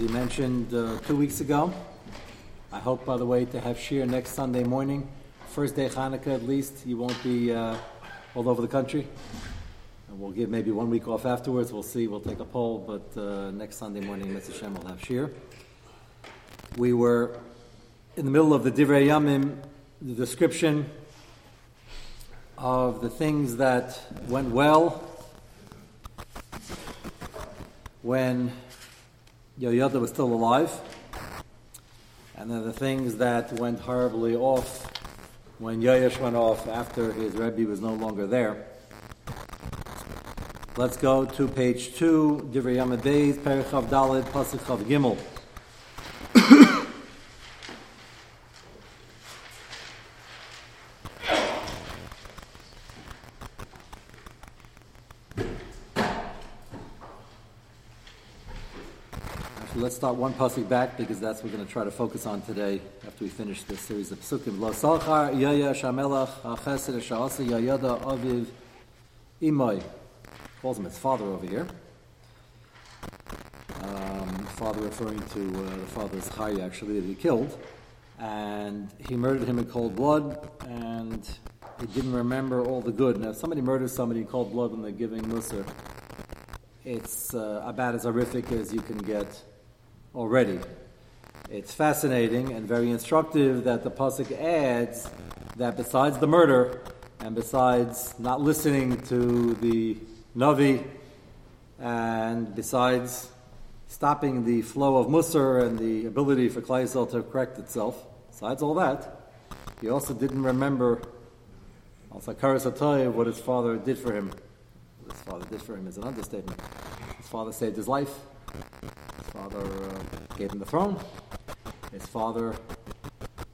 we mentioned uh, two weeks ago. I hope, by the way, to have Shir next Sunday morning, first day Hanukkah at least. You won't be uh, all over the country. And we'll give maybe one week off afterwards. We'll see. We'll take a poll. But uh, next Sunday morning, Mr. Hashem will have Shir. We were in the middle of the Divrei Yamim, the description of the things that went well when Yoyada was still alive, and then the things that went horribly off when Yoyesh went off after his Rebbe was no longer there. Let's go to page 2, Divrei Yamadeis, Perichav Dalit, Pasuk Chav Gimel. Start one pasuk back because that's what we're going to try to focus on today after we finish this series of pasukim. Lo salchar yaya shamelach hachesed sha'asa yayada aviv imay. Calls him his father over here. Um, father referring to uh, the father's chai actually that he killed, and he murdered him in cold blood, and he didn't remember all the good. Now, if somebody murders somebody in cold blood when they're giving musr, it's uh, about as horrific as you can get already. It's fascinating and very instructive that the pasuk adds that besides the murder and besides not listening to the navi and besides stopping the flow of musar and the ability for Klaisel to correct itself, besides all that, he also didn't remember also what his father did for him. What his father did for him is an understatement. His father saved his life. Father uh, gave him the throne. His father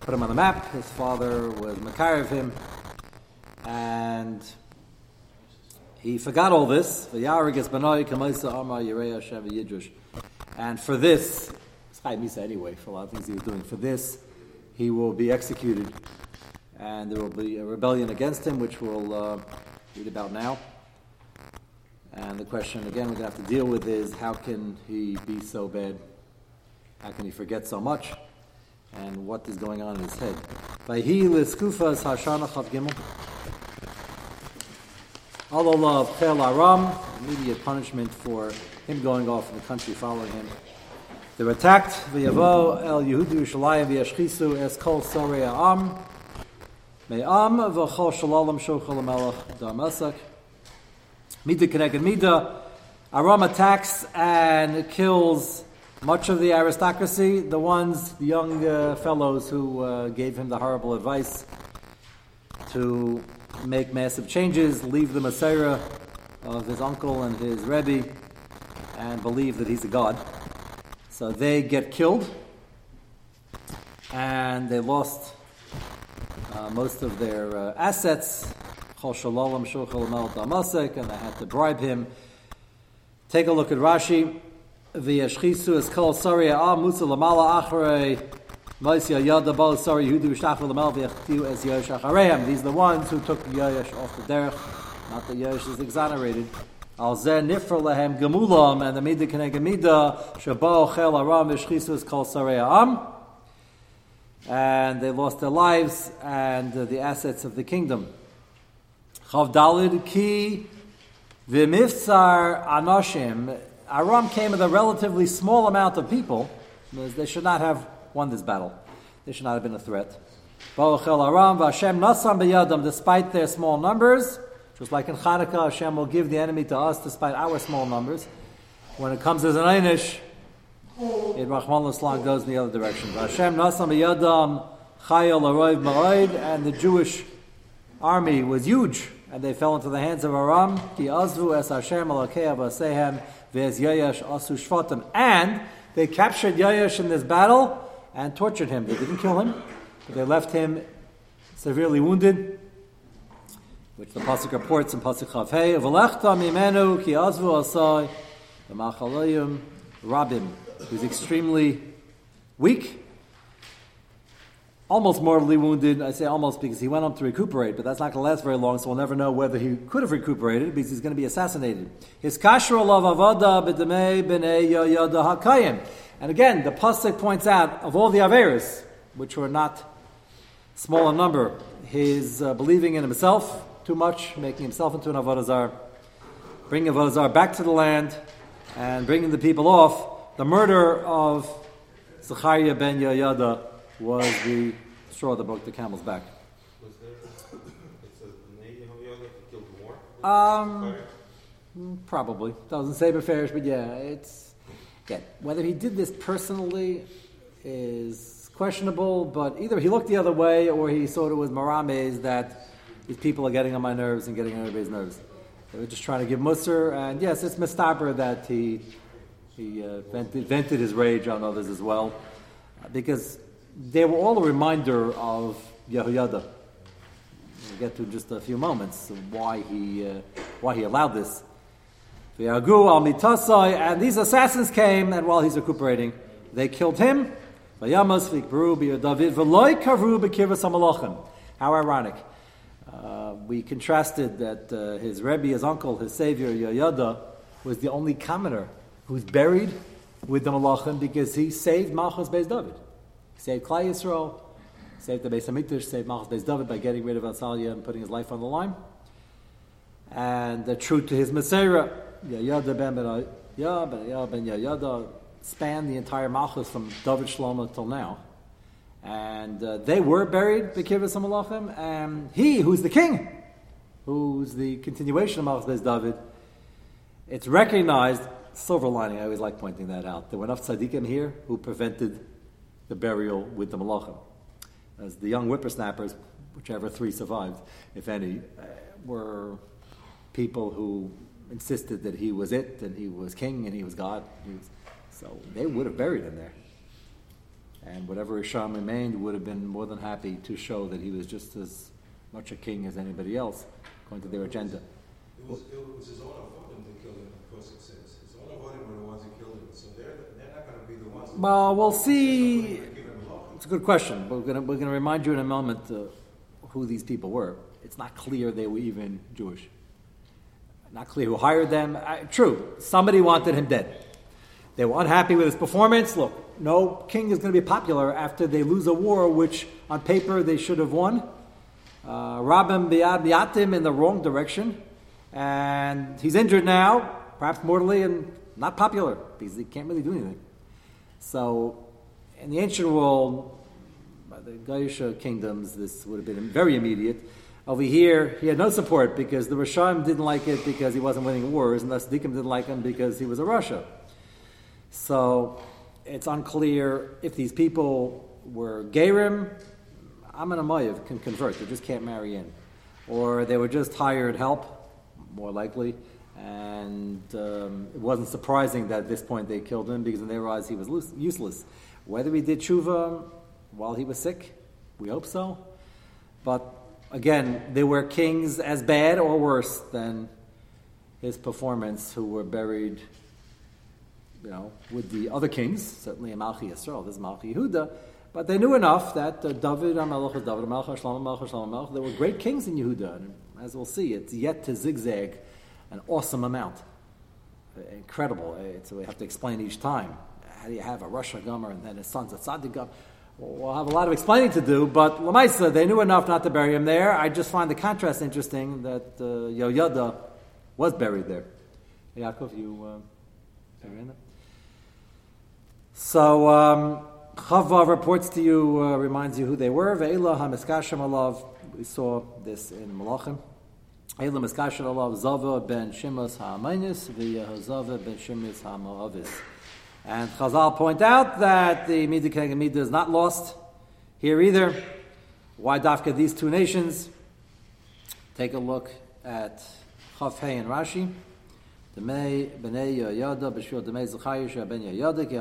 put him on the map. His father was Makar of him. And he forgot all this. And for this, Misa anyway, for a lot of things he was doing, for this, he will be executed. And there will be a rebellion against him, which we'll uh, read about now. And the question, again, we're going to have to deal with is how can he be so bad? How can he forget so much? And what is going on in his head? Vayhi l'skufas hashana chav gimel. Allah of Chel Aram, immediate punishment for him going off in the country following him. They were attacked. V'yavo el Yehudu Yerushalayim v'yashchisu es kol sorei am. Me'am v'chol shalalam shochal melech damasak. Mida connected Mida. Aram attacks and kills much of the aristocracy, the ones, the young uh, fellows who uh, gave him the horrible advice to make massive changes, leave the Messiah of his uncle and his Rebbe, and believe that he's a god. So they get killed, and they lost uh, most of their uh, assets and they had to bribe him. Take a look at Rashi. V'yashchisu is called sorry ah musa lamala acharei Moisya yada bo sorry hudu shtachel lamal v'yachtiu es yosh achareim. These are the ones who took Yosh off the derech. Not that Yosh is exonerated. Al zeh nifra lehem gemulam and the midah keneged midah shabo chel aram v'yashchisu is called sorry am. And they lost their lives and the assets of the kingdom. Chav Dalid Ki V'mifsar Anoshim. Aram came with a relatively small amount of people. They should not have won this battle. They should not have been a threat. Aram v'Hashem Nasam b'yadam, despite their small numbers. Just like in Chanukah, Hashem will give the enemy to us despite our small numbers. When it comes as an Einish, it Rahman Islam goes in the other direction. Hashem Nasam b'yadam Chayel Aroiv Ma'oid, and the Jewish army was huge and they fell into the hands of Aram. And they captured Yayash in this battle and tortured him. They didn't kill him, but they left him severely wounded, which the pasuk reports in pasuk Chavhei. V'lechta mimenu ki. He was extremely weak. Almost mortally wounded. I say almost because he went up to recuperate, but that's not going to last very long, so we'll never know whether he could have recuperated because he's going to be assassinated. His kasher olav avada b'demei b'nei hakayim. And again, the pasuk points out of all the averis, which were not small in number, his uh, believing in himself too much, making himself into an avodazar, bringing avodazar back to the land, and bringing the people off. The murder of Zechariah ben Yoyada was the straw that broke the camel's back. Was there, it's a Navi Yehoyada that killed more? Um, probably doesn't say Beferish, but yeah, it's yeah. Whether he did this personally is questionable, but either he looked the other way or he sort of was marames that these people are getting on my nerves and getting on everybody's nerves. They were just trying to give Musar, and yes, it's Mustaber that he he uh, vented, vented his rage on others as well, because they were all a reminder of Yehoyada. We'll get to in just a few moments why he uh, why he allowed this. And these assassins came, and while he's recuperating, they killed him. How ironic. Uh, we contrasted that uh, his Rebbe, his uncle, his savior, Yoyada, was the only commoner who's buried with the Malachim because he saved Malchus Beis David. Saved Klai Yisrael, saved the Beis Hamikdash, saved Malchus Beis David by getting rid of Asalia and putting his life on the line. And uh, true to his Messiah, Yoyada ben Ben Yoyada spanned the entire Malchus from David Shlomo till now. And uh, they were buried, Bekivas Malachim, and he, who's the king, who's the continuation of Malchus Beis David, it's recognized silver lining, I always like pointing that out. There were enough tzaddikim here who prevented the burial with the malachim. As the young whippersnappers, whichever three survived, if any, uh, were people who insisted that he was it and he was king and he was God. He was, so they would have buried him there. And whatever Isham remained would have been more than happy to show that he was just as much a king as anybody else, according to their agenda. It was, it was his own avodim that killed him, of course it says. His own avodim were the ones who killed him. So they're, the Well, we'll see. It's a good question. We're going we're to remind you in a moment uh, who these people were. It's not clear they were even Jewish. Not clear who hired them. Uh, true, somebody wanted him dead. They were unhappy with his performance. Look, no king is going to be popular after they lose a war which, on paper, they should have won. Uh, Rabim biatim in the wrong direction, and he's injured now, perhaps mortally, and not popular because he can't really do anything. So, in the ancient world, by the Gaisha kingdoms, this would have been very immediate. Over here, he had no support because the Rishayim didn't like it because he wasn't winning wars, and the Tzaddikim didn't like him because he was a Russia. So it's unclear if these people were Gerim, Amin Amayev can convert, they just can't marry in. Or they were just hired help, more likely, and um, it wasn't surprising that at this point they killed him because in their eyes he was useless. Whether he did tshuva while he was sick, we hope so. But again, they were kings as bad or worse than his performance, who were buried you know, with the other kings, certainly Malchi Yisrael, there's Malchi Yehuda, but they knew enough that uh, David, Amelech, David, Amelech, Shlomo, Amelech, Shlomo, Amelech, there were great kings in Yehuda, and as we'll see, it's yet to zigzag an awesome amount. Incredible. It's, we have to explain each time. How do you have a Russia Gomer and then his son's a Tzaddik? We'll have a lot of explaining to do, but Lamaisa, they knew enough not to bury him there. I just find the contrast interesting that uh, Yoyada was buried there. Yaakov, you uh, there? So um, Chava reports to you, uh, reminds you who they were. Ve'ela hamiskashem alav. We saw this in Malachim. Ve'ela miskashem alav Zava ben Shimas ben Shimas. And Chazal point out that the Midah Midah is not lost here either. Why dafka these two nations? Take a look at Hey and Rashi. Demei b'nei demei ben ki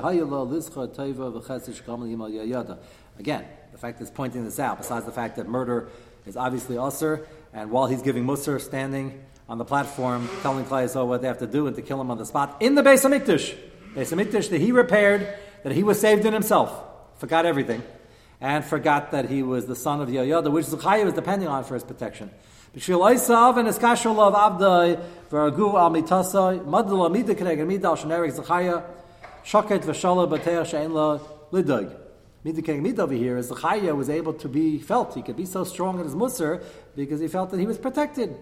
shkamal yimal. Again, the fact is pointing this out, besides the fact that murder is obviously usher, and while he's giving Musar standing on the platform, telling Klai what they have to do and to kill him on the spot in the Beis Hamikdash, Beis Hamikdash that he repaired, that he was saved in himself, forgot everything, and forgot that he was the son of Yoyada, which Zechariah was depending on for his protection. Oisav and Mitasai. Mida Keneged Mida over here is Zechariah was able to be felt. He could be so strong in his musr because he felt that he was protected.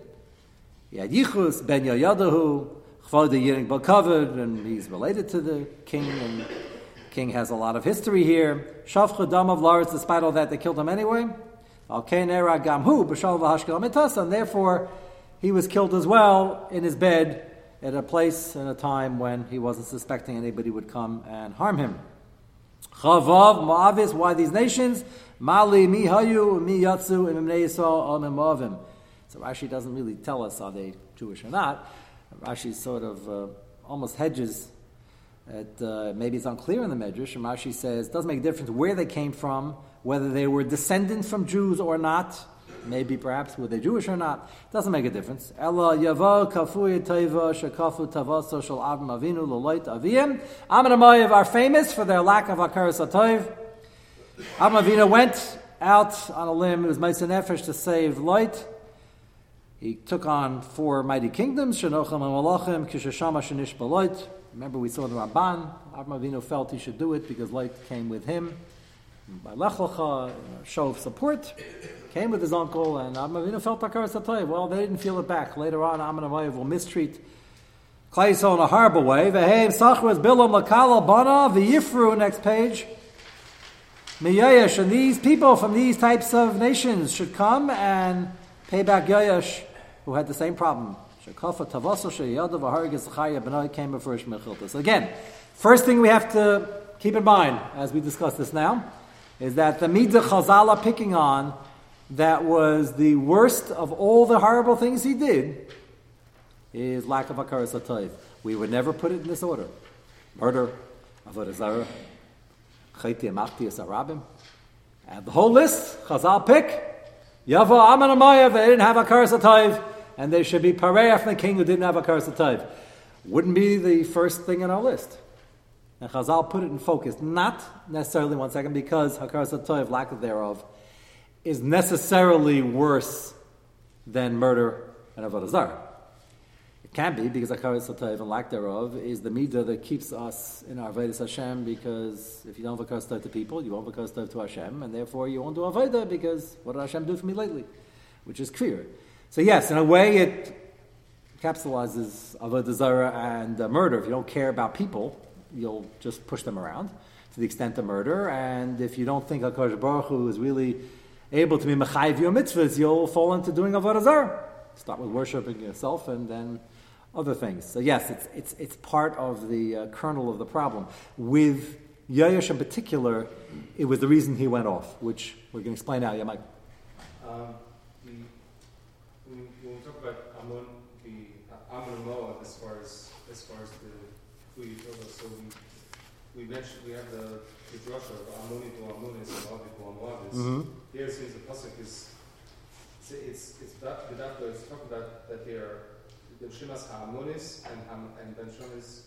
He had Yichus ben Yoyadahu Chvod Yiring covered, and he's related to the king and king has a lot of history here. Shavcha Dam of Lars, despite all that, they killed him anyway. And therefore he was killed as well in his bed at a place and a time when he wasn't suspecting anybody would come and harm him. Chavav, Moavis, why these nations? Mali, Mihayu, Mi Yatsu, Imimnei Yisrael, Amim Moavim. So Rashi doesn't really tell us are they Jewish or not. Rashi sort of uh, almost hedges it, uh, maybe it's unclear in the Medrash. Rashi says it doesn't make a difference where they came from, whether they were descendants from Jews or not. Maybe perhaps were they Jewish or not. Doesn't make a difference. Ella yavo kafuya teva shekafu tavaso shel avim avinu loloit aviyim. Amin are famous for their lack of akaras atayv. Avim avinu went out on a limb. It was Meitzah Nefesh to save Lot. He took on four mighty kingdoms, Shenochim and Malachim, Kishashama Shenish Baloit. Remember, we saw the Ramban. Avram Avinu felt he should do it because Lot came with him. By Lech Lecha, show of support, came with his uncle, and Avinu felt Takar Satayv. Well, they didn't feel it back. Later on, Amon will mistreat Klaiso in a horrible way. Veheim Sachras Bilam Lakala Bana V'Yifru, next page. Miyayesh, and these people from these types of nations should come and pay back Yayesh, who had the same problem. Again, first thing we have to keep in mind as we discuss this now is that the Midah Chazala picking on that was the worst of all the horrible things he did is lack of Akaras Atayv. We would never put it in this order. Murder, Avodah Zarah, Chayti Amachti Asarabim. And the whole list, Chazal pick, Yava Aman they didn't have Akaras Atayv and they should be parei from the king who didn't have a karsatayv. Wouldn't be the first thing on our list. And Chazal put it in focus, not necessarily one second, because Hakar lack of thereof, is necessarily worse than murder and Avodah Zarah. It can be, because Hakar Satayv and lack thereof is the midah that keeps us in our Vedas Hashem, because if you don't have Hakar to people, you won't have Hakar to Hashem, and therefore you won't do Aveda, because what did Hashem do for me lately? Which is clear. So yes, in a way, it capsulizes avodah zarah and uh, murder. If you don't care about people, you'll just push them around to the extent of murder. And if you don't think Hakadosh Baruch Hu is really able to be mechayiv your mitzvahs, you'll fall into doing avodah zarah. Start with worshiping yourself, and then other things. So yes, it's it's it's part of the uh, kernel of the problem with Yayash in particular. It was the reason he went off, which we're going to explain now. Yeah, Mike. Um, Amun, the Amun Moab as far as as far as the who you told us. So we we mentioned we have the the drasha of to to. Mm-hmm. Here it seems the pasuk is it's it's it's that the doctor is talking about that they are the Shimas Ha'amunis and Ham, and Ben Shonis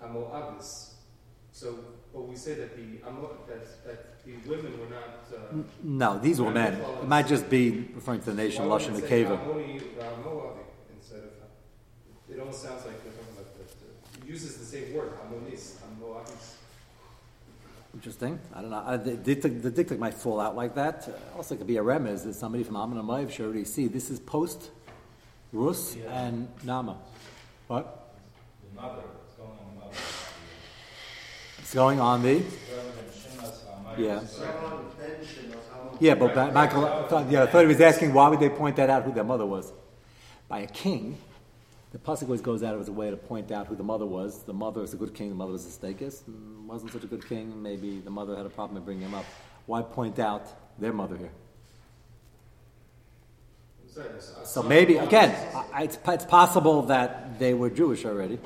Hamoabis. So, but we say that the that, that the women were not. Uh, no, these were men. It might just be referring to the nation Lashon Akeva it almost sounds like they're talking about that. Uh, it uses the same word, Amonis, Amoabis. Interesting. I don't know. I, the, the diktik might fall out like that. Uh, also, it could be a remez that somebody from Amon Amayev should already see. This is post Rus yeah. and Nama. What? The mother. It's going on the. Yeah. Yeah, but Michael, yeah, I thought he was asking why would they point that out who their mother was? By a king the pasuk always goes out of its way to point out who the mother was. The mother is a good king. The mother was a stakist. Mm, wasn't such a good king. Maybe the mother had a problem in bringing him up. Why point out their mother here? So maybe again, it's, it's possible that they were Jewish already,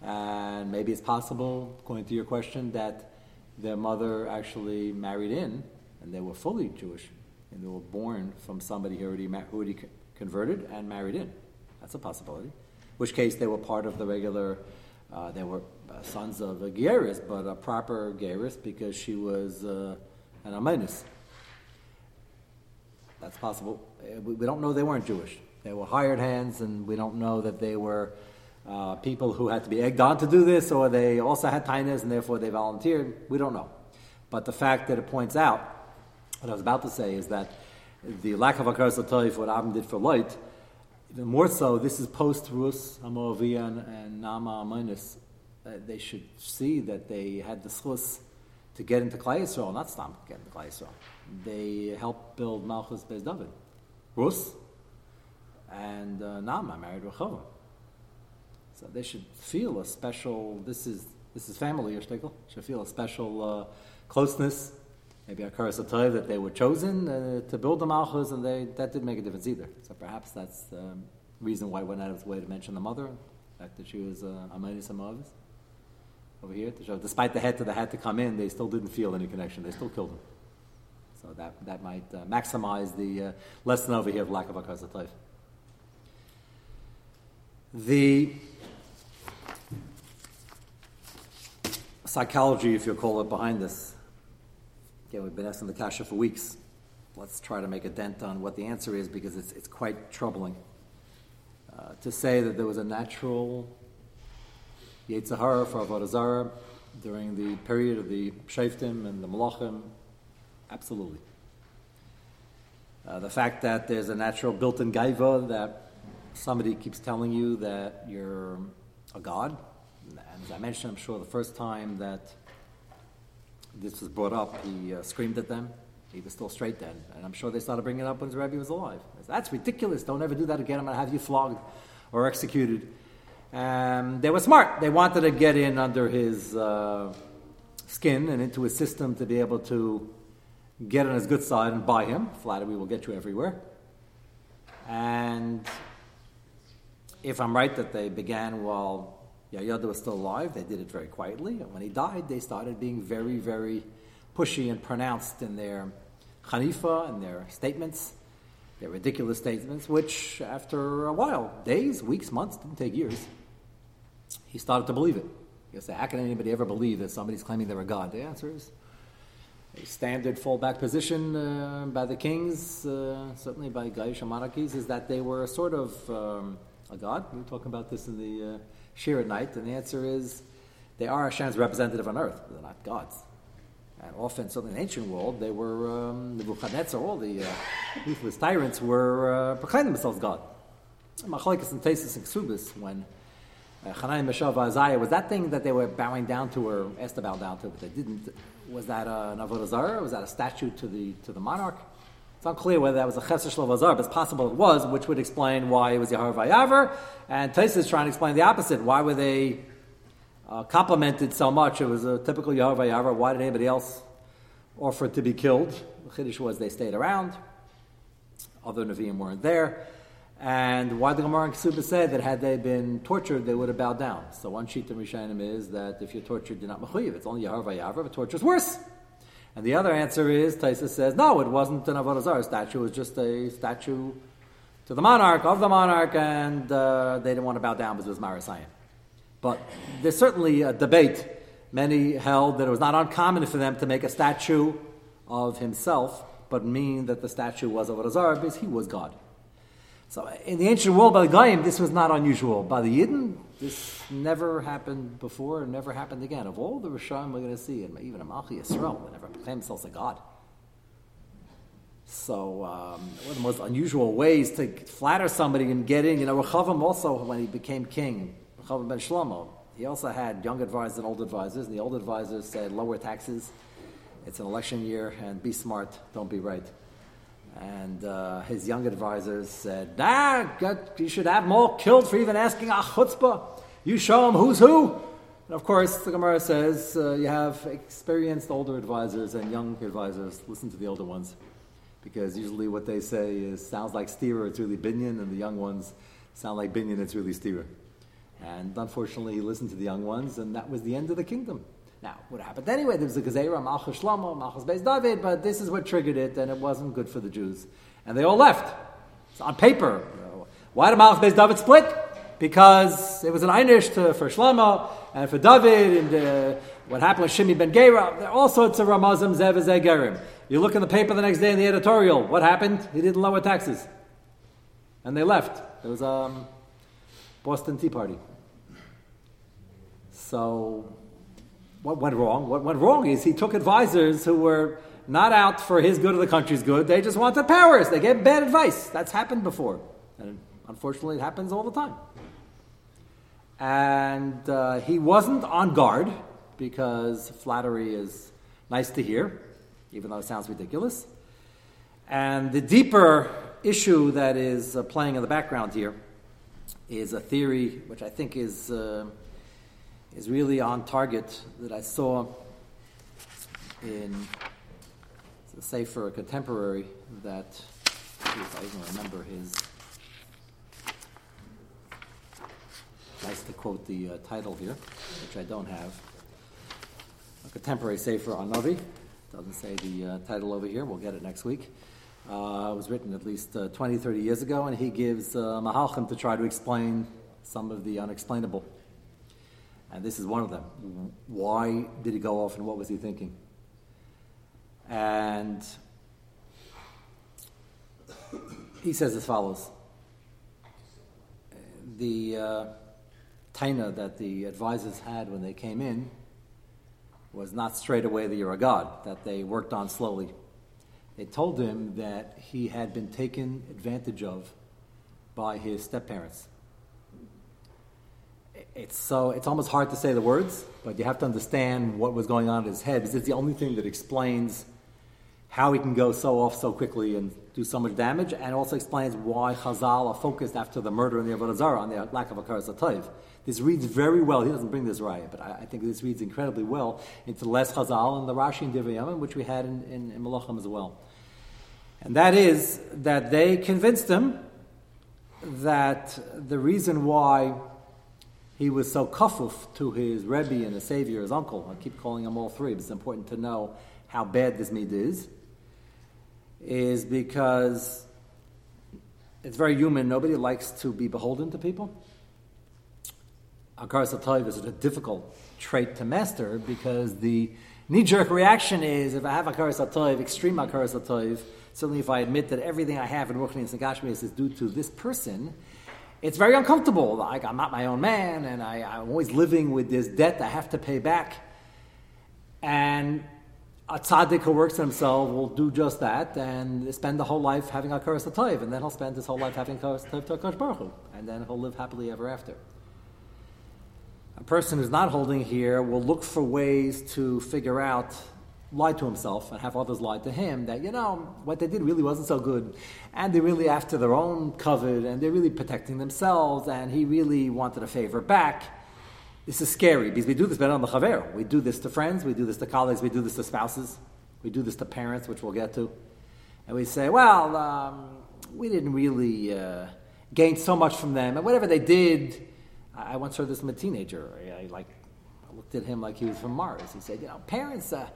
and maybe it's possible, according to your question, that their mother actually married in, and they were fully Jewish, and they were born from somebody who already, who already converted and married in. That's a possibility. which case they were part of the regular, uh, they were uh, sons of a Geras, but a proper Geras because she was uh, and Armenius. That's possible. Uh, We don't know they weren't Jewish. They were hired hands, and we don't know that they were uh, people who had to be egged on to do this, or they also had tainas and therefore they volunteered. We don't know. But the fact that it points out, what I was about to say is that the lack of Akar Satoif, what Abin did for Lot, even more so, this is post Rus, Amoavia, and, and Nama Aminus. Uh, they should see that they had the schus to get into Klai Yisrael, not stop get into Klai Yisrael. They helped build Malchus Bez David. Rus and uh, Nama married Rechovam. So they should feel a special, this is, this is family, Yishtikel, should feel a special uh, closeness, maybe a curse of that they were chosen uh, to build the Malchus, and they, that didn't make a difference either. So perhaps that's the reason why he went out of his way to mention the mother, the fact that she was uh, Amanis Amavis over here to show, despite the head that had to come in, they still didn't feel any connection. They still killed him. So that, that might uh, maximize the uh, lesson over here of lack of a Taif. The psychology, if you call it, behind this. Again, we've been asking the Kasha for weeks. Let's try to make a dent on what the answer is because it's, it's quite troubling. Uh, to say that there was a natural Yetzirah for Avodah Zarah during the period of the Shaftim and the Malachim, absolutely. Uh, the fact that there's a natural built-in gaiva that somebody keeps telling you that you're a god, and as I mentioned, I'm sure the first time that this was brought up, he uh, screamed at them. He was still straight then, and I'm sure they started bringing it up when his Rebbe was alive. That's ridiculous. Don't ever do that again. I'm going to have you flogged or executed. Um, they were smart. They wanted to get in under his uh, skin and into his system to be able to get on his good side and buy him. Flattery will get you everywhere. And if I'm right that they began while Yahyada was still alive, they did it very quietly. And when he died, they started being very, very pushy and pronounced in their Hanifa and their statements, their ridiculous statements, which after a while, days, weeks, months, didn't take years, he started to believe it. You say, how can anybody ever believe that somebody's claiming they're a god? The answer is a standard fallback position uh, by the kings, uh, certainly by Gaisha monarchies, is that they were a sort of um, a god. We were talking about this in the uh, Shir at night, and the answer is they are Hashem's representative on earth, but they're not gods. And often, certainly in the ancient world, they were, um, Nebuchadnezzar, all the uh, ruthless tyrants were uh, proclaiming themselves God. Machlekes and Tesis and Ksubis, when uh, Hanai, Meshav, Isaiah, was that thing that they were bowing down to or asked to bow down to, but they didn't. Was that a, an Avodah Zarah? Was that a statue to the, to the monarch? It's unclear whether that was a Chesed Shel Avodah but it's possible it was, which would explain why it was Yahar Vayavar. And Tesis is trying to explain the opposite. Why were they uh, complimented so much? It was a typical Yahar Vayavar. Why did anybody else offer to be killed? The Chiddush was they stayed around. Other Nevi'im weren't there. And why the Gemara and Ksuba said that had they been tortured, they would have bowed down. So one sheet in Rishonim is that if you're tortured, you're not mechuyev. It's only Yahar Vayavra, but torture is worse. And the other answer is, Taisa says, no, it wasn't an Avodah Zarah statue. It was just a statue to the monarch, of the monarch, and uh, they didn't want to bow down because it was Marasayim. But there's certainly a debate. Many held that it was not uncommon for them to make a statue of himself, but mean that the statue was Avodah Zarah because he was God. So in the ancient world, by the Goyim, this was not unusual. By the Yidden, this never happened before and never happened again. Of all the Rishon we're going to see, and even a Malchi Yisrael, they never proclaimed themselves a God. So um, one of the most unusual ways to flatter somebody and get in, you know, Rechavam also, when he became king, Rechavam ben Shlomo, he also had young advisors and old advisors, and the old advisors said, lower taxes, it's an election year, and be smart, don't be right. And uh, his young advisors said, Nah, you should have more killed for even asking a chutzpah. You show them who's who. And of course, the Gemara says uh, you have experienced older advisors and young advisors. Listen to the older ones. Because usually what they say is sounds like stira, it's really binyan, and the young ones sound like binyan, it's really stira. And unfortunately, he listened to the young ones, and that was the end of the kingdom. Now, what happened anyway? There was a Gezerah, Malchus Shlomo, Malchus Beis David, but this is what triggered it, and it wasn't good for the Jews. And they all left. It's on paper. Why did Malchus Beis David split? Because it was an Einish to, for Shlomo and for David, and uh, What happened with Shimi ben Gera? There are all sorts of Ramazim, Zev, Zegerim. You look in the paper the next day in the editorial. What happened? He didn't lower taxes. And they left. There was a um, Boston Tea Party. So, what went wrong? What went wrong is he took advisors who were not out for his good or the country's good. They just wanted powers. They gave bad advice. That's happened before. And unfortunately, it happens all the time. And uh, he wasn't on guard because flattery is nice to hear, even though it sounds ridiculous. And the deeper issue that is uh, playing in the background here is a theory which I think is, uh, is really on target that I saw in the Sefer Contemporary that, if I even remember his. Nice to quote the uh, title here, which I don't have a contemporary Sefer on Navi. Doesn't say the uh, title over here. We'll get it next week. Uh, it was written at least uh, 20, 30 years ago, and he gives uh, Mahalchim to try to explain some of the unexplainable. And this is one of them. Why did he go off and what was he thinking? And he says as follows The uh, taina that the advisors had when they came in was not straight away that you're a god, that they worked on slowly. They told him that he had been taken advantage of by his step parents. It's so it's almost hard to say the words, but you have to understand what was going on in his head because it's the only thing that explains how he can go so off so quickly and do so much damage, and also explains why Chazal are focused after the murder in the Avodah Zarah on the lack of a this reads very well. He doesn't bring this raya, but I, I, think this reads incredibly well into Les Chazal and the Rashi and Divrei which we had in, in, in Malachim as well. And that is that they convinced him that the reason why he was so kafuf to his Rebbe and his Savior, his uncle, I keep calling them all three, but it's important to know how bad this need is, is because it's very human. Nobody likes to be beholden to people. Hakaras HaTov is a difficult trait to master because the knee-jerk reaction is if I have Hakaras HaTov, extreme Hakaras HaTov, certainly if I admit that everything I have in Ruchni and Gashmias is due to this person, it's very uncomfortable. Like I'm not my own man, and I, am always living with this debt I have to pay back. And a tzaddik who works on himself will do just that and spend the whole life having a curse and then he'll spend his whole life having curse to HaKadosh Baruch Hu, and then he'll live happily ever after a person who's not holding here will look for ways to figure out, lie to himself and have others lie to him that, you know, what they did really wasn't so good. And they're really after their own covet and they're really protecting themselves and he really wanted a favor back. This is scary because we do this better on the chaver. We do this to friends, we do this to colleagues, we do this to spouses, we do this to parents, which we'll get to. And we say, well, um, we didn't really uh, gain so much from them. And whatever they did, I once heard this from a teenager. I, I like I looked at him like he was from Mars. He said, you know, parents, uh,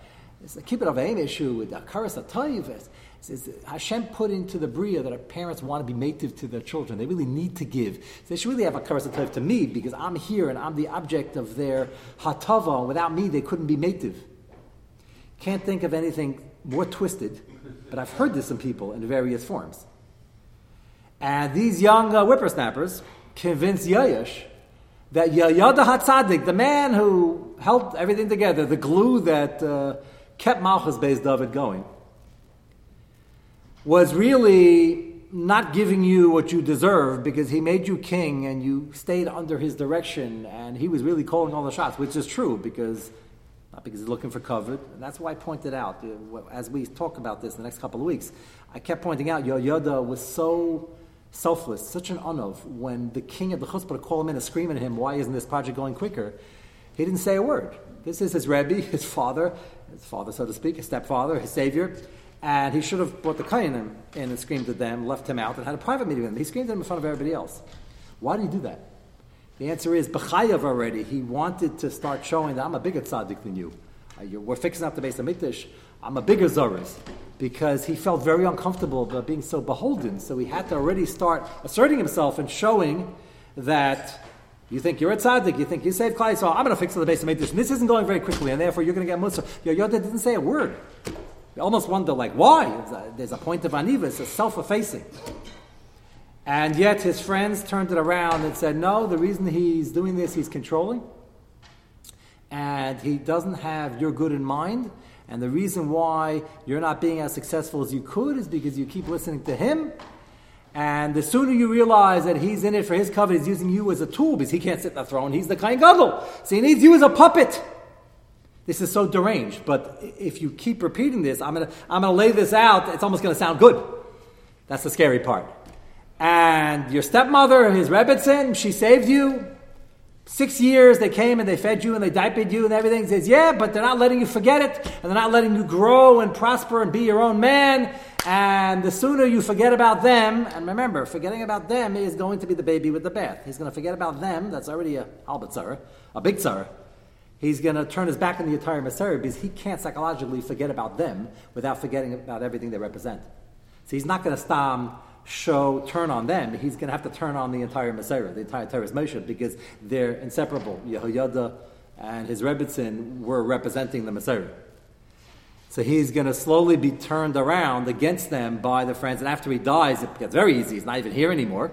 it's a kibbut of aim issue with the karas atayv. Says Hashem put into the bria that our parents want to be native to their children. They really need to give. They should really have a karas to me because I'm here and I'm the object of their hatava. Without me, they couldn't be native. Can't think of anything more twisted, but I've heard this from people in various forms. And these young uh, whippersnappers convinced Yayash that Yayada HaTzadik, the man who held everything together, the glue that uh, kept Malchus Beis David going, was really not giving you what you deserve because he made you king and you stayed under his direction and he was really calling all the shots, which is true because not because he's looking for cover. And that's why I pointed out, uh, as we talk about this in the next couple of weeks, I kept pointing out Yoyada was so selfless, such an unov. When the king of the chutzpah called him in and screaming at him, why isn't this project going quicker? He didn't say a word. This is his Rebbe, his father, his father, so to speak, his stepfather, his savior. And he should have brought the Kayanim in and screamed at them, left him out, and had a private meeting with them. He screamed at them in front of everybody else. Why did he do that? The answer is B'chayav already. He wanted to start showing that I'm a bigger tzaddik than you. Uh, we're fixing up the base of Mikdash. I'm a bigger Zoris because he felt very uncomfortable about being so beholden. So he had to already start asserting himself and showing that You think you're a tzaddik, you think you saved Klai, so I'm going to fix the base of. And this isn't going very quickly, and therefore you're going to get Musa. Yoda didn't say a word. You almost wonder, like, why? A, there's a point of aniva, it's a self effacing. And yet his friends turned it around and said, no, the reason he's doing this, he's controlling. And he doesn't have your good in mind. And the reason why you're not being as successful as you could is because you keep listening to him. And the sooner you realize that he's in it for his cover, he's using you as a tool because he can't sit on the throne. He's the kind gadol. So he needs you as a puppet. This is so deranged. But if you keep repeating this, I'm going to I'm gonna lay this out. It's almost going to sound good. That's the scary part. And your stepmother, his Rebbitzin, she saved you. Six years they came and they fed you and they diapered you and everything. He says, yeah, but they're not letting you forget it and they're not letting you grow and prosper and be your own man. And the sooner you forget about them, and remember, forgetting about them is going to be the baby with the bath. He's going to forget about them. That's already a albatzara, a big tzara. He's going to turn his back on the entire Messiah because he can't psychologically forget about them without forgetting about everything they represent. So he's not going to stop show turn on them, he's going to have to turn on the entire Messiah, the entire Torah's Moshe, because they're inseparable. Yehoyada and his Rebbitzin were representing the Messiah. So he's going to slowly be turned around against them by the friends. And after he dies, it gets very easy. He's not even here anymore.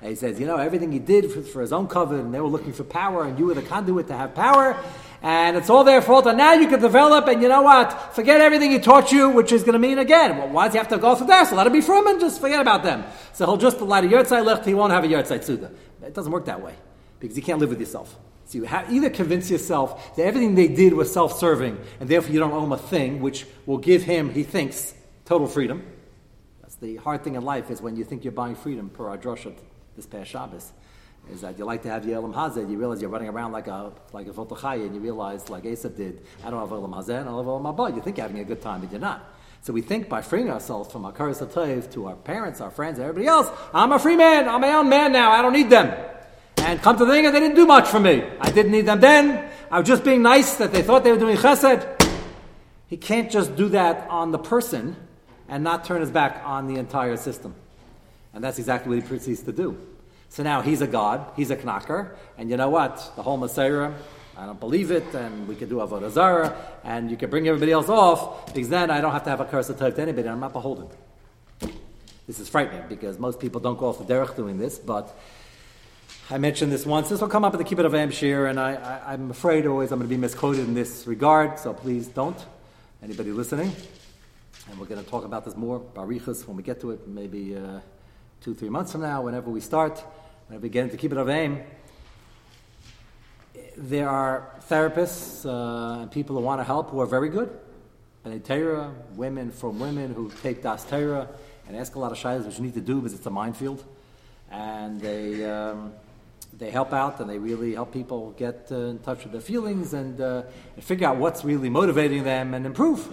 And he says, you know, everything he did for, for his own covenant, and they were looking for power, and you were the conduit to have power and it's all their fault. And now you can develop, and you know what? Forget everything he taught you, which is going to mean again. Well, why does he have to go through that? So let him be from and just forget about them. So he'll just light a yurtzai left. He won't have a yurtzai suda. It doesn't work that way because you can't live with yourself. So you have, either convince yourself that everything they did was self-serving, and therefore you don't owe him a thing, which will give him, he thinks, total freedom. That's the hard thing in life is when you think you're buying freedom per our drosha this past Shabbos is that you like to have Yelam Hazeh, you realize you're running around like a like a Votachai, and you realize, like Asa did, I don't have Yelam Hazeh, I don't have Yelam Haba. You think you're having a good time, but you're not. So we think by freeing ourselves from our Karas to our parents, our friends, everybody else, I'm a free man, I'm my own man now, I don't need them. And come to the thing, they didn't do much for me. I didn't need them then. I was just being nice that they thought they were doing chesed. He can't just do that on the person and not turn his back on the entire system. And that's exactly what he proceeds to do. So now he's a god, he's a knacker, and you know what? The whole Messiah, I don't believe it, and we could do Avodah Zarah, and you can bring everybody else off, because then I don't have to have a curse of to anybody, and I'm not beholden. This is frightening, because most people don't go off the derech doing this, but I mentioned this once. This will come up at the Kibbutz of Amshir, and I, am afraid always I'm going to be misquoted in this regard, so please don't. Anybody listening? And we're going to talk about this more, Barichas, when we get to it, maybe uh, two, three months from now, whenever we start when we get into Kibbutz of Aim, there are therapists uh, and people who want to help who are very good. And Torah, women from women who take Das Torah and ask a lot of shaylas, which you need to do because it's a minefield. And they, um, they help out and they really help people get uh, in touch with their feelings and, uh, and figure out what's really motivating them and improve.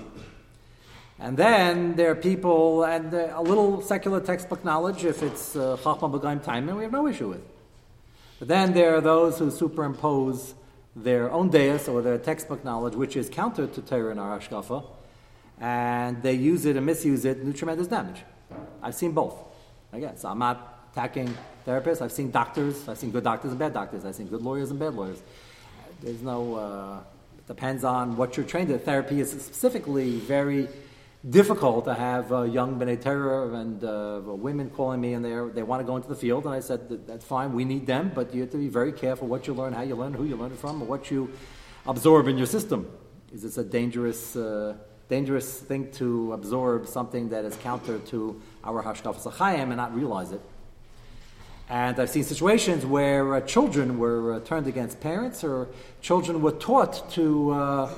And then there are people, and uh, a little secular textbook knowledge, if it's uh, Chachma B'Gaim Time, we have no issue with. But then there are those who superimpose their own deus or their textbook knowledge, which is counter to Torah and our Hashkafa, and they use it and misuse it and do tremendous damage. I've seen both. Again, so I'm not attacking therapists. I've seen doctors. I've seen good doctors and bad doctors. I've seen good lawyers and bad lawyers. There's no, uh, it depends on what you're trained in. Therapy is specifically very difficult to have uh, young B'nai and uh, women calling me and they want to go into the field. And I said, that, that's fine, we need them, but you have to be very careful what you learn, how you learn, who you learn it from, what you absorb in your system. Is this a dangerous, uh, dangerous thing to absorb something that is counter to our Hashkaf Sachayim and not realize it? And I've seen situations where uh, children were uh, turned against parents or children were taught to uh,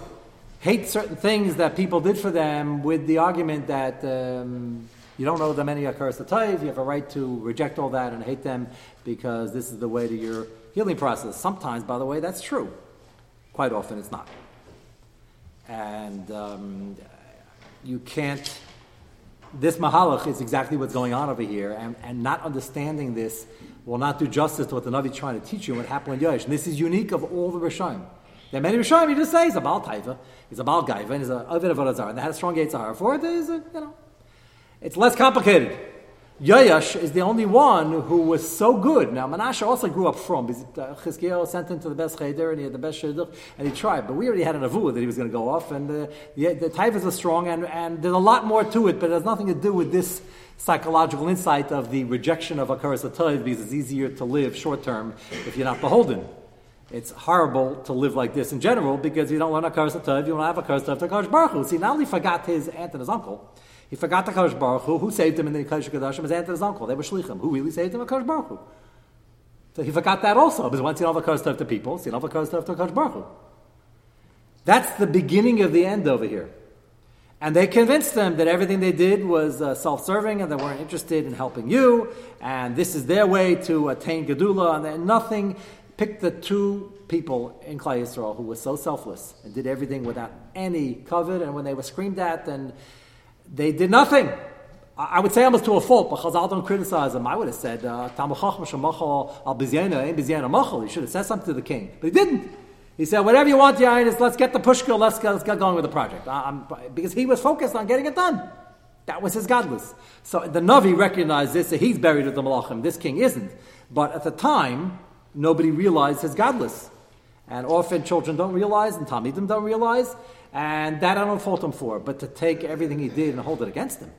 hate certain things that people did for them with the argument that um, you don't owe them any akars taiv, you have a right to reject all that and hate them because this is the way to your healing process. Sometimes, by the way, that's true. Quite often, it's not. And um, you can't. This mahalach is exactly what's going on over here, and, and not understanding this will not do justice to what the Navi is trying to teach you and what happened in Yosh. And this is unique of all the Rishayim. There are many Rishonim, you just say he's a Baal Taiva, he's a Baal Gaiva, and he's a Ovid of Elazar, and they had a strong Yitzhar for it. Is a, you know, it's less complicated. Yoash is the only one who was so good. Now, Menashe also grew up from. Uh, Chizkiel sent him to the best cheder, and he had the best shidduch, and he tried. But we already had an avuah that he was going to go off, and uh, the, the, the are strong, and, and there's a lot more to it, but it has nothing to do with this psychological insight of the rejection of Atayv, because it's easier to live short term if you're not beholden. It's horrible to live like this in general because you don't want learn Akaras Atayv, you don't have Akaras Atayv to Akash Baruch Hu. See, not only forgot his aunt and his uncle, he forgot the Kadosh Baruch Hu. Who saved him in the Kodesh Kodashim? His aunt and his uncle. They were shlichim. Who really saved him? The Kadosh Baruch Hu. So he forgot that also. Because once you don't have a Kadosh to people, so you don't have a Kadosh to Kadosh Baruch Hu. That's the beginning of the end over here. And they convinced them that everything they did was uh, self-serving and they weren't interested in helping you. And this is their way to attain Gedula. And nothing picked the two people in Klal Yisrael who were so selfless and did everything without any covet. And when they were screamed at and they did nothing. I would say almost to a fault, but Chazal don't criticize them. I would have said, uh, He should have said something to the king. But he didn't. He said, whatever you want, Yainus, let's get the pushkil, let's, let's get going with the project. I'm, because he was focused on getting it done. That was his gadlus. So the Navi recognized this, that he's buried with the Malachim. This king isn't. But at the time, nobody realized his gadlus. And often children don't realize, and Talmidim don't realize. And that I don't fault him for. But to take everything he did and hold it against him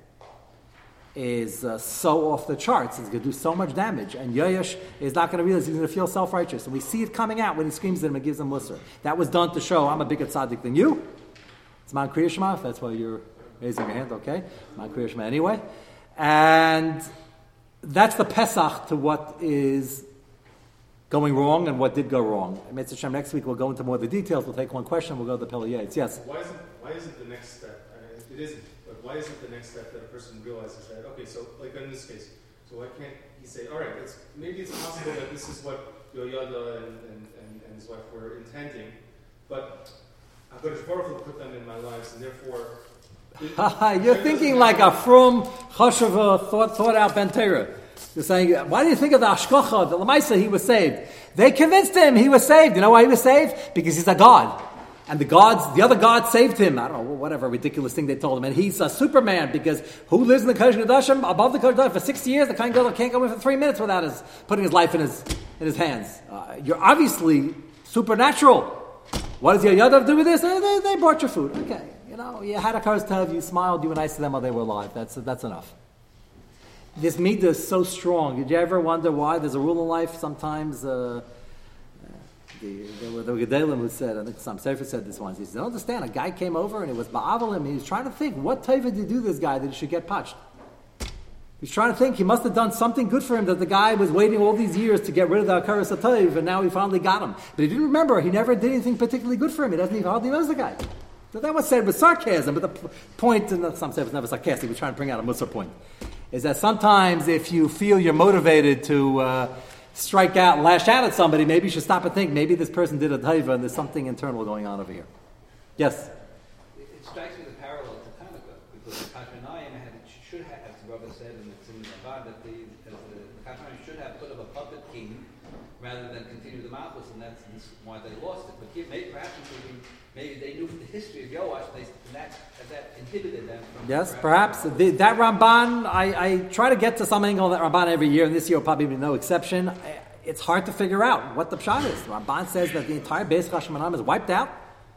is uh, so off the charts. It's going to do so much damage. And Yoash is not going to realize he's going to feel self righteous. And we see it coming out when he screams at him and gives him musr. That was done to show I'm a bigger tzaddik than you. It's Man Kriya Shema, if that's why you're raising your hand, okay? Man Kriya Shema anyway. And that's the Pesach to what is going wrong and what did go wrong. Mitzvah Hashem, next week we'll go into more of the details. We'll take one question, we'll go to the Pele Yoetz. Yes? Why isn't, why isn't the next step, uh, it isn't, but why isn't the next step that a person realizes that, okay, so like in this case, so why can't he say, all right, it's, maybe it's possible that this is what Yoyada and, and, and, and his wife were intending, but HaKadosh Baruch Hu put them in my lives, and therefore You're thinking like a from Chosheva thought, thought out Bentera. You're saying, why do you think of the Ashkocha, the Lamaisa, he was saved? They convinced him he was saved. You know why he was saved? Because he's a God. And the gods, the other God saved him. I don't know, whatever ridiculous thing they told him. And he's a Superman because who lives in the Kodesh Kodashim above the Kodesh for 60 years? The Kohen Gadol can't go in for three minutes without his, putting his life in his, in his hands. Uh, you're obviously supernatural. What does your Yadav do with this? They, they, they brought your food. Okay. You know, you had a Karz you smiled, you were nice to them while they were alive. That's, that's enough this midah is so strong. Did you ever wonder why there's a rule in life? Sometimes uh, the, there were the Gedalim who said, I think some Sefer said this once. He said, "Don't understand. A guy came over and it was ba'avalim. He was trying to think what taiva did he do this guy that he should get punched. He's trying to think he must have done something good for him that the guy was waiting all these years to get rid of the Akaras Atayv, and now he finally got him. But he didn't remember. He never did anything particularly good for him. He doesn't even hardly knows the guy. So that was said with sarcasm, but the point, and some say it was never sarcastic, he was trying to bring out a Musar point is that sometimes if you feel you're motivated to uh, strike out and lash out at somebody, maybe you should stop and think maybe this person did a taiva and there's something internal going on over here. Yes? It, it strikes me the parallel to Hanukkah because the Chashmonaim had, should have, as the Rabbi said in the, in the that the, the, should have put up a puppet king rather than continue the Malchus, and that's, why they lost it. But maybe, perhaps maybe they knew from the history of Yoash, they, that, that inhibited them. Yes, perhaps. The, that Ramban, I, I, try to get to some angle that Ramban every year, and this year will probably be no exception. It's hard to figure out what the pshat is. Ramban says that the entire base Hashmanam is wiped out,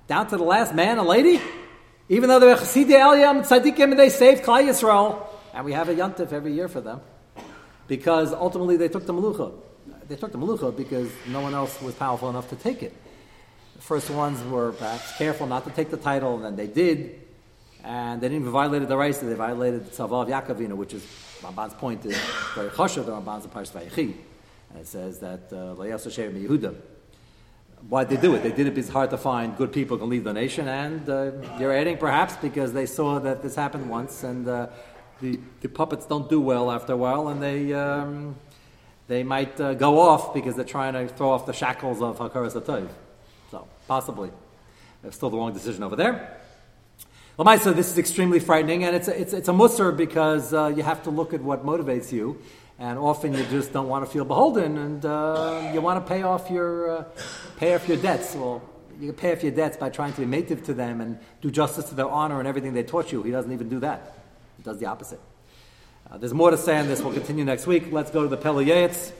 down to the last man and lady. Even though they're Chasidei Eliyam, Tzadikim, and they saved Klal Yisrael, and we have a Yantif every year for them, because ultimately they took the Melucha. They took the Melucha because no one else was powerful enough to take it. The first ones were perhaps careful not to take the title, and then they did, and they didn't even violate the rights, they violated the Tzava of Yaakov Avinu, which is Ramban's point is very choshev, the Ramban's Parsh Vayechi. And it says that Layas uh, Hashem. Why did they do it? They did it because it's hard to find good people who can lead the nation, and uh, you're adding perhaps because they saw that this happened once, and uh, the, the puppets don't do well after a while, and they um, they might uh, go off because they're trying to throw off the shackles of Hakaras Atayv. So, possibly. It's still the wrong decision over there. Lamaisa, this is extremely frightening, and it's a, it's, it's a musser because uh, you have to look at what motivates you, and often you just don't want to feel beholden, and uh, you want to pay off your uh, pay off your debts. Well, you pay off your debts by trying to be native to them and do justice to their honor and everything they taught you. He doesn't even do that. He does the opposite. Uh, there's more to say on this. We'll continue next week. Let's go to the Pele Yoetz.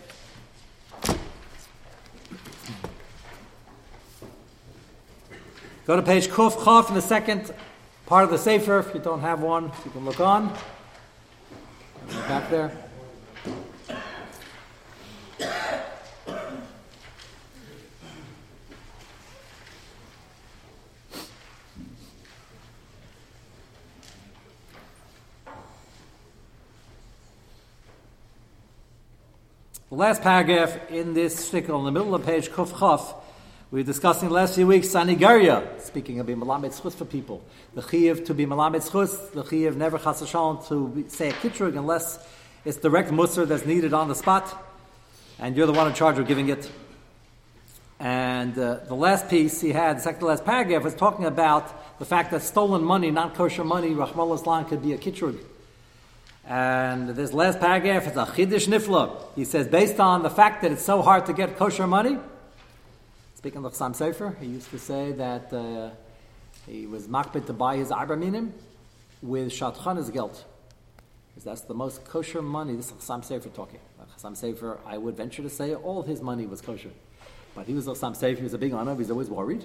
Go to page Kuf Chaf in the second part of the Sefer. If you don't have one, you can look on. Back there. The last paragraph in this shtickle, in the middle of the page Kuf Chaf, we were discussing last few weeks Sanigaria, speaking of being Malamed Schus for people. The Chiv to be Malamed Schus, the Chiv never Chas to be, say a Kitrug unless it's direct Musr that's needed on the spot, and you're the one in charge of giving it. And uh, the last piece he had, the second to last paragraph, was talking about the fact that stolen money, non kosher money, Rahmal Islam, could be a Kitrug. And this last paragraph is a chiddush nifla. He says, based on the fact that it's so hard to get kosher money, speaking of Sam Sefer, he used to say that uh, he was makbid to buy his arba minim with shatchanas geld. Because that's the most kosher money. This is Sam Sefer talking. Sam Sefer, I would venture to say, all his money was kosher. But he was a Sam Sefer, he was a big honor, he's always worried.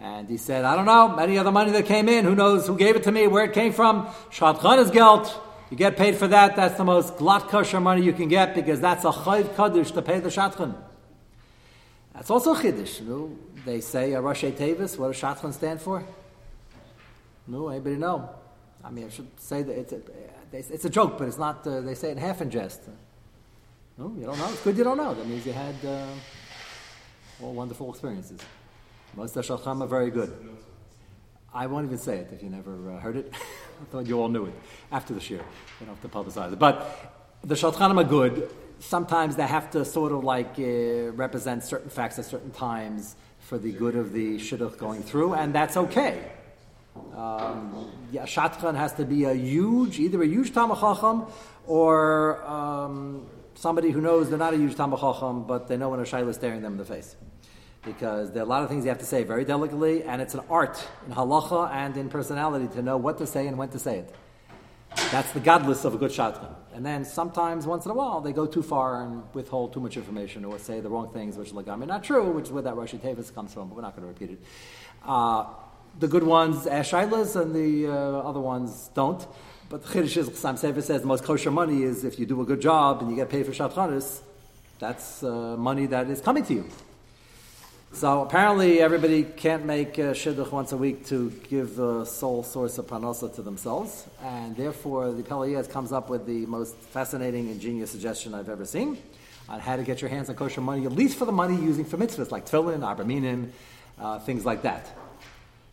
And he said, I don't know, any other money that came in, who knows who gave it to me, where it came from, shatchanas geld. You get paid for that. That's the most glatt kosher money you can get because that's a chayv kaddish to pay the shatchan. That's also chiddush. Know? They say a Rosh Tevis. What does shatchan stand for? No, anybody know? I mean, I should say that it's a, it's a joke, but it's not. Uh, they say it half in jest. No, you don't know. It's good you don't know. That means you had uh, all wonderful experiences. Most of the are very good. I won't even say it if you never uh, heard it. I thought you all knew it after the shir. You don't have to publicize it. But the Shalchanim are good. Sometimes they have to sort of like uh, represent certain facts at certain times for the good of the shidduch going through, and that's okay. Um, yeah, Shatchan has to be a huge, either a huge Tamachacham or um, somebody who knows they're not a huge Tamachacham, but they know when a Shaila is staring them in the face because there are a lot of things you have to say very delicately, and it's an art in halacha and in personality to know what to say and when to say it. That's the gadlus of a good shatchan. And then sometimes, once in a while, they go too far and withhold too much information or say the wrong things, which like I not true, which is where that Rosh Tevis comes from, but we're not going to repeat it. Uh, the good ones, Ashailas, and the uh, other ones don't. But the Chiddush is, Sam Sefer says, the most kosher money is if you do a good job and you get paid for Shatchanis, that's uh, money that is coming to you. So apparently, everybody can't make uh, shidduch once a week to give the sole source of parnasa to themselves, and therefore the Pele Yoetz comes up with the most fascinating, ingenious suggestion I've ever seen on how to get your hands on kosher money, at least for the money using for mitzvahs like tefillin, arba minim, uh, things like that.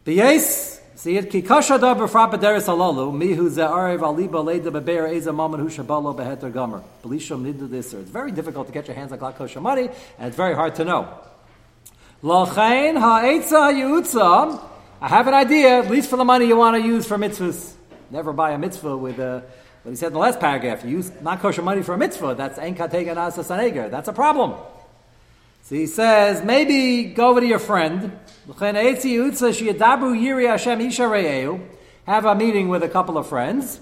B'yes, see it, ki b'deres alalu, mi hu ze'arev aliba leida beber eza maman hu shabalo beheter gomer. It's very difficult to get your hands on kosher money, and it's very hard to know. Lachain ha'etza yu'utza. I have an idea, at least for the money you want to use for mitzvahs. Never buy a mitzvah with a, what he said in the last paragraph. You use not kosher money for a mitzvah. That's ein katega nasa saneger. That's a problem. So he says, maybe go over to your friend. Have a meeting with a couple of friends.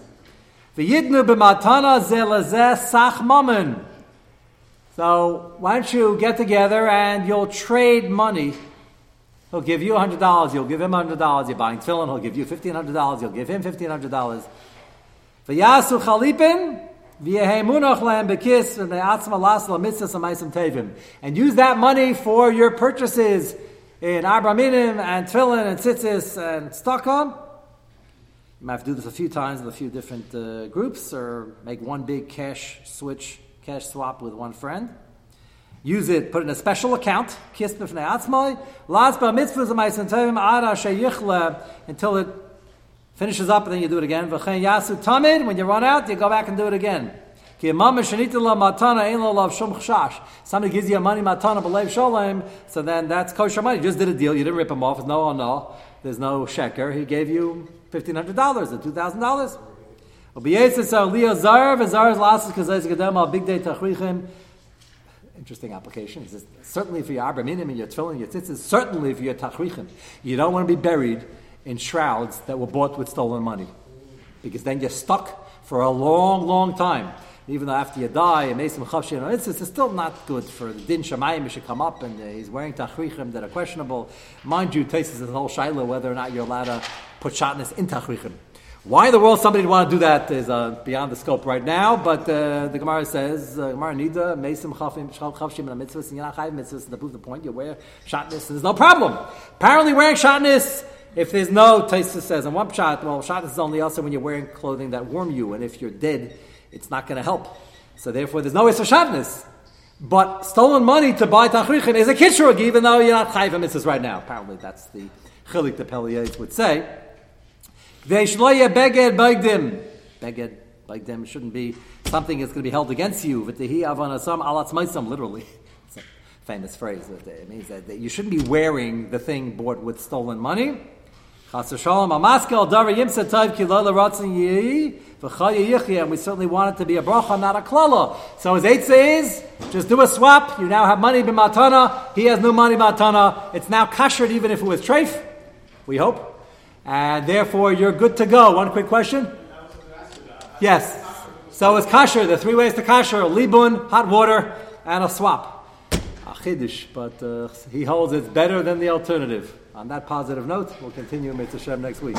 V'yidnu b'matana zelazeh sach mammon. So why don't you get together and you'll trade money. He'll give you $100, you'll give him $100. You're buying tefillin, he'll give you $1,500, you'll give him $1,500. V'yasu chalipin, and use that money for your purchases in Arba Minim and Tefillin and Tzitzis and Stockholm. You might have to do this a few times with a few different uh, groups or make one big cash switch cash swap with one friend. Use it, put it in a special account, until it finishes up and then you do it again. When you run out, you go back and do it again. Somebody gives you money matana b'leiv sholem, so then that's kosher money. You just did a deal. You didn't rip him off. There's no, no. There's no sheker. He gave you fifteen hundred dollars or two thousand dollars. Interesting application. He says, certainly for your arba minim and your tefillin, your tzitzis, certainly for your tachrichin. You don't want to be buried in shrouds that were bought with stolen money. Because then you're stuck for a long, long time. Even though after you die, a Mason Chavshin on it's still not good for the Din Shemayim should come up and uh, he's wearing tachrichim that are questionable. Mind you, Tasis is the whole Shiloh whether or not you're allowed to put shatness in tachrichim. Why in the world somebody would want to do that is uh, beyond the scope right now, but uh, the Gemara says, uh, Gemara Nida, Mesim Chafim, Chavshim, and Mitzvahs, and not Mitzvahs, to prove the point, you wear shatness, and there's no problem. Apparently wearing shatness if there's no, Taisa says, and one shot, well, shot is only also when you're wearing clothing that warm you, and if you're dead, it's not going to help. So therefore, there's no Isra shotness. But stolen money to buy Tachrichin is a Kishrug, even though you're not Chayv mitzvahs right now. Apparently, that's the Chilik the Pelias would say. Veishloye beged bagdim. Beged bagdim shouldn't be something that's going to be held against you. V'tehi avanasam alatz maisam, literally. It's a famous phrase. It means that you shouldn't be wearing the thing bought with stolen money. And we certainly want it to be a bracha, not a klala. So his eight says, just do a swap. You now have money b'matana. He has no money b'matana. It's now kashered even if it was treif. We hope, and therefore you're good to go. One quick question. Yes. So it's kasher. The three ways to kasher: libun, hot water, and a swap. A chiddush, but uh, he holds it's better than the alternative. On that positive note, we'll continue Mitzvah Shem next week.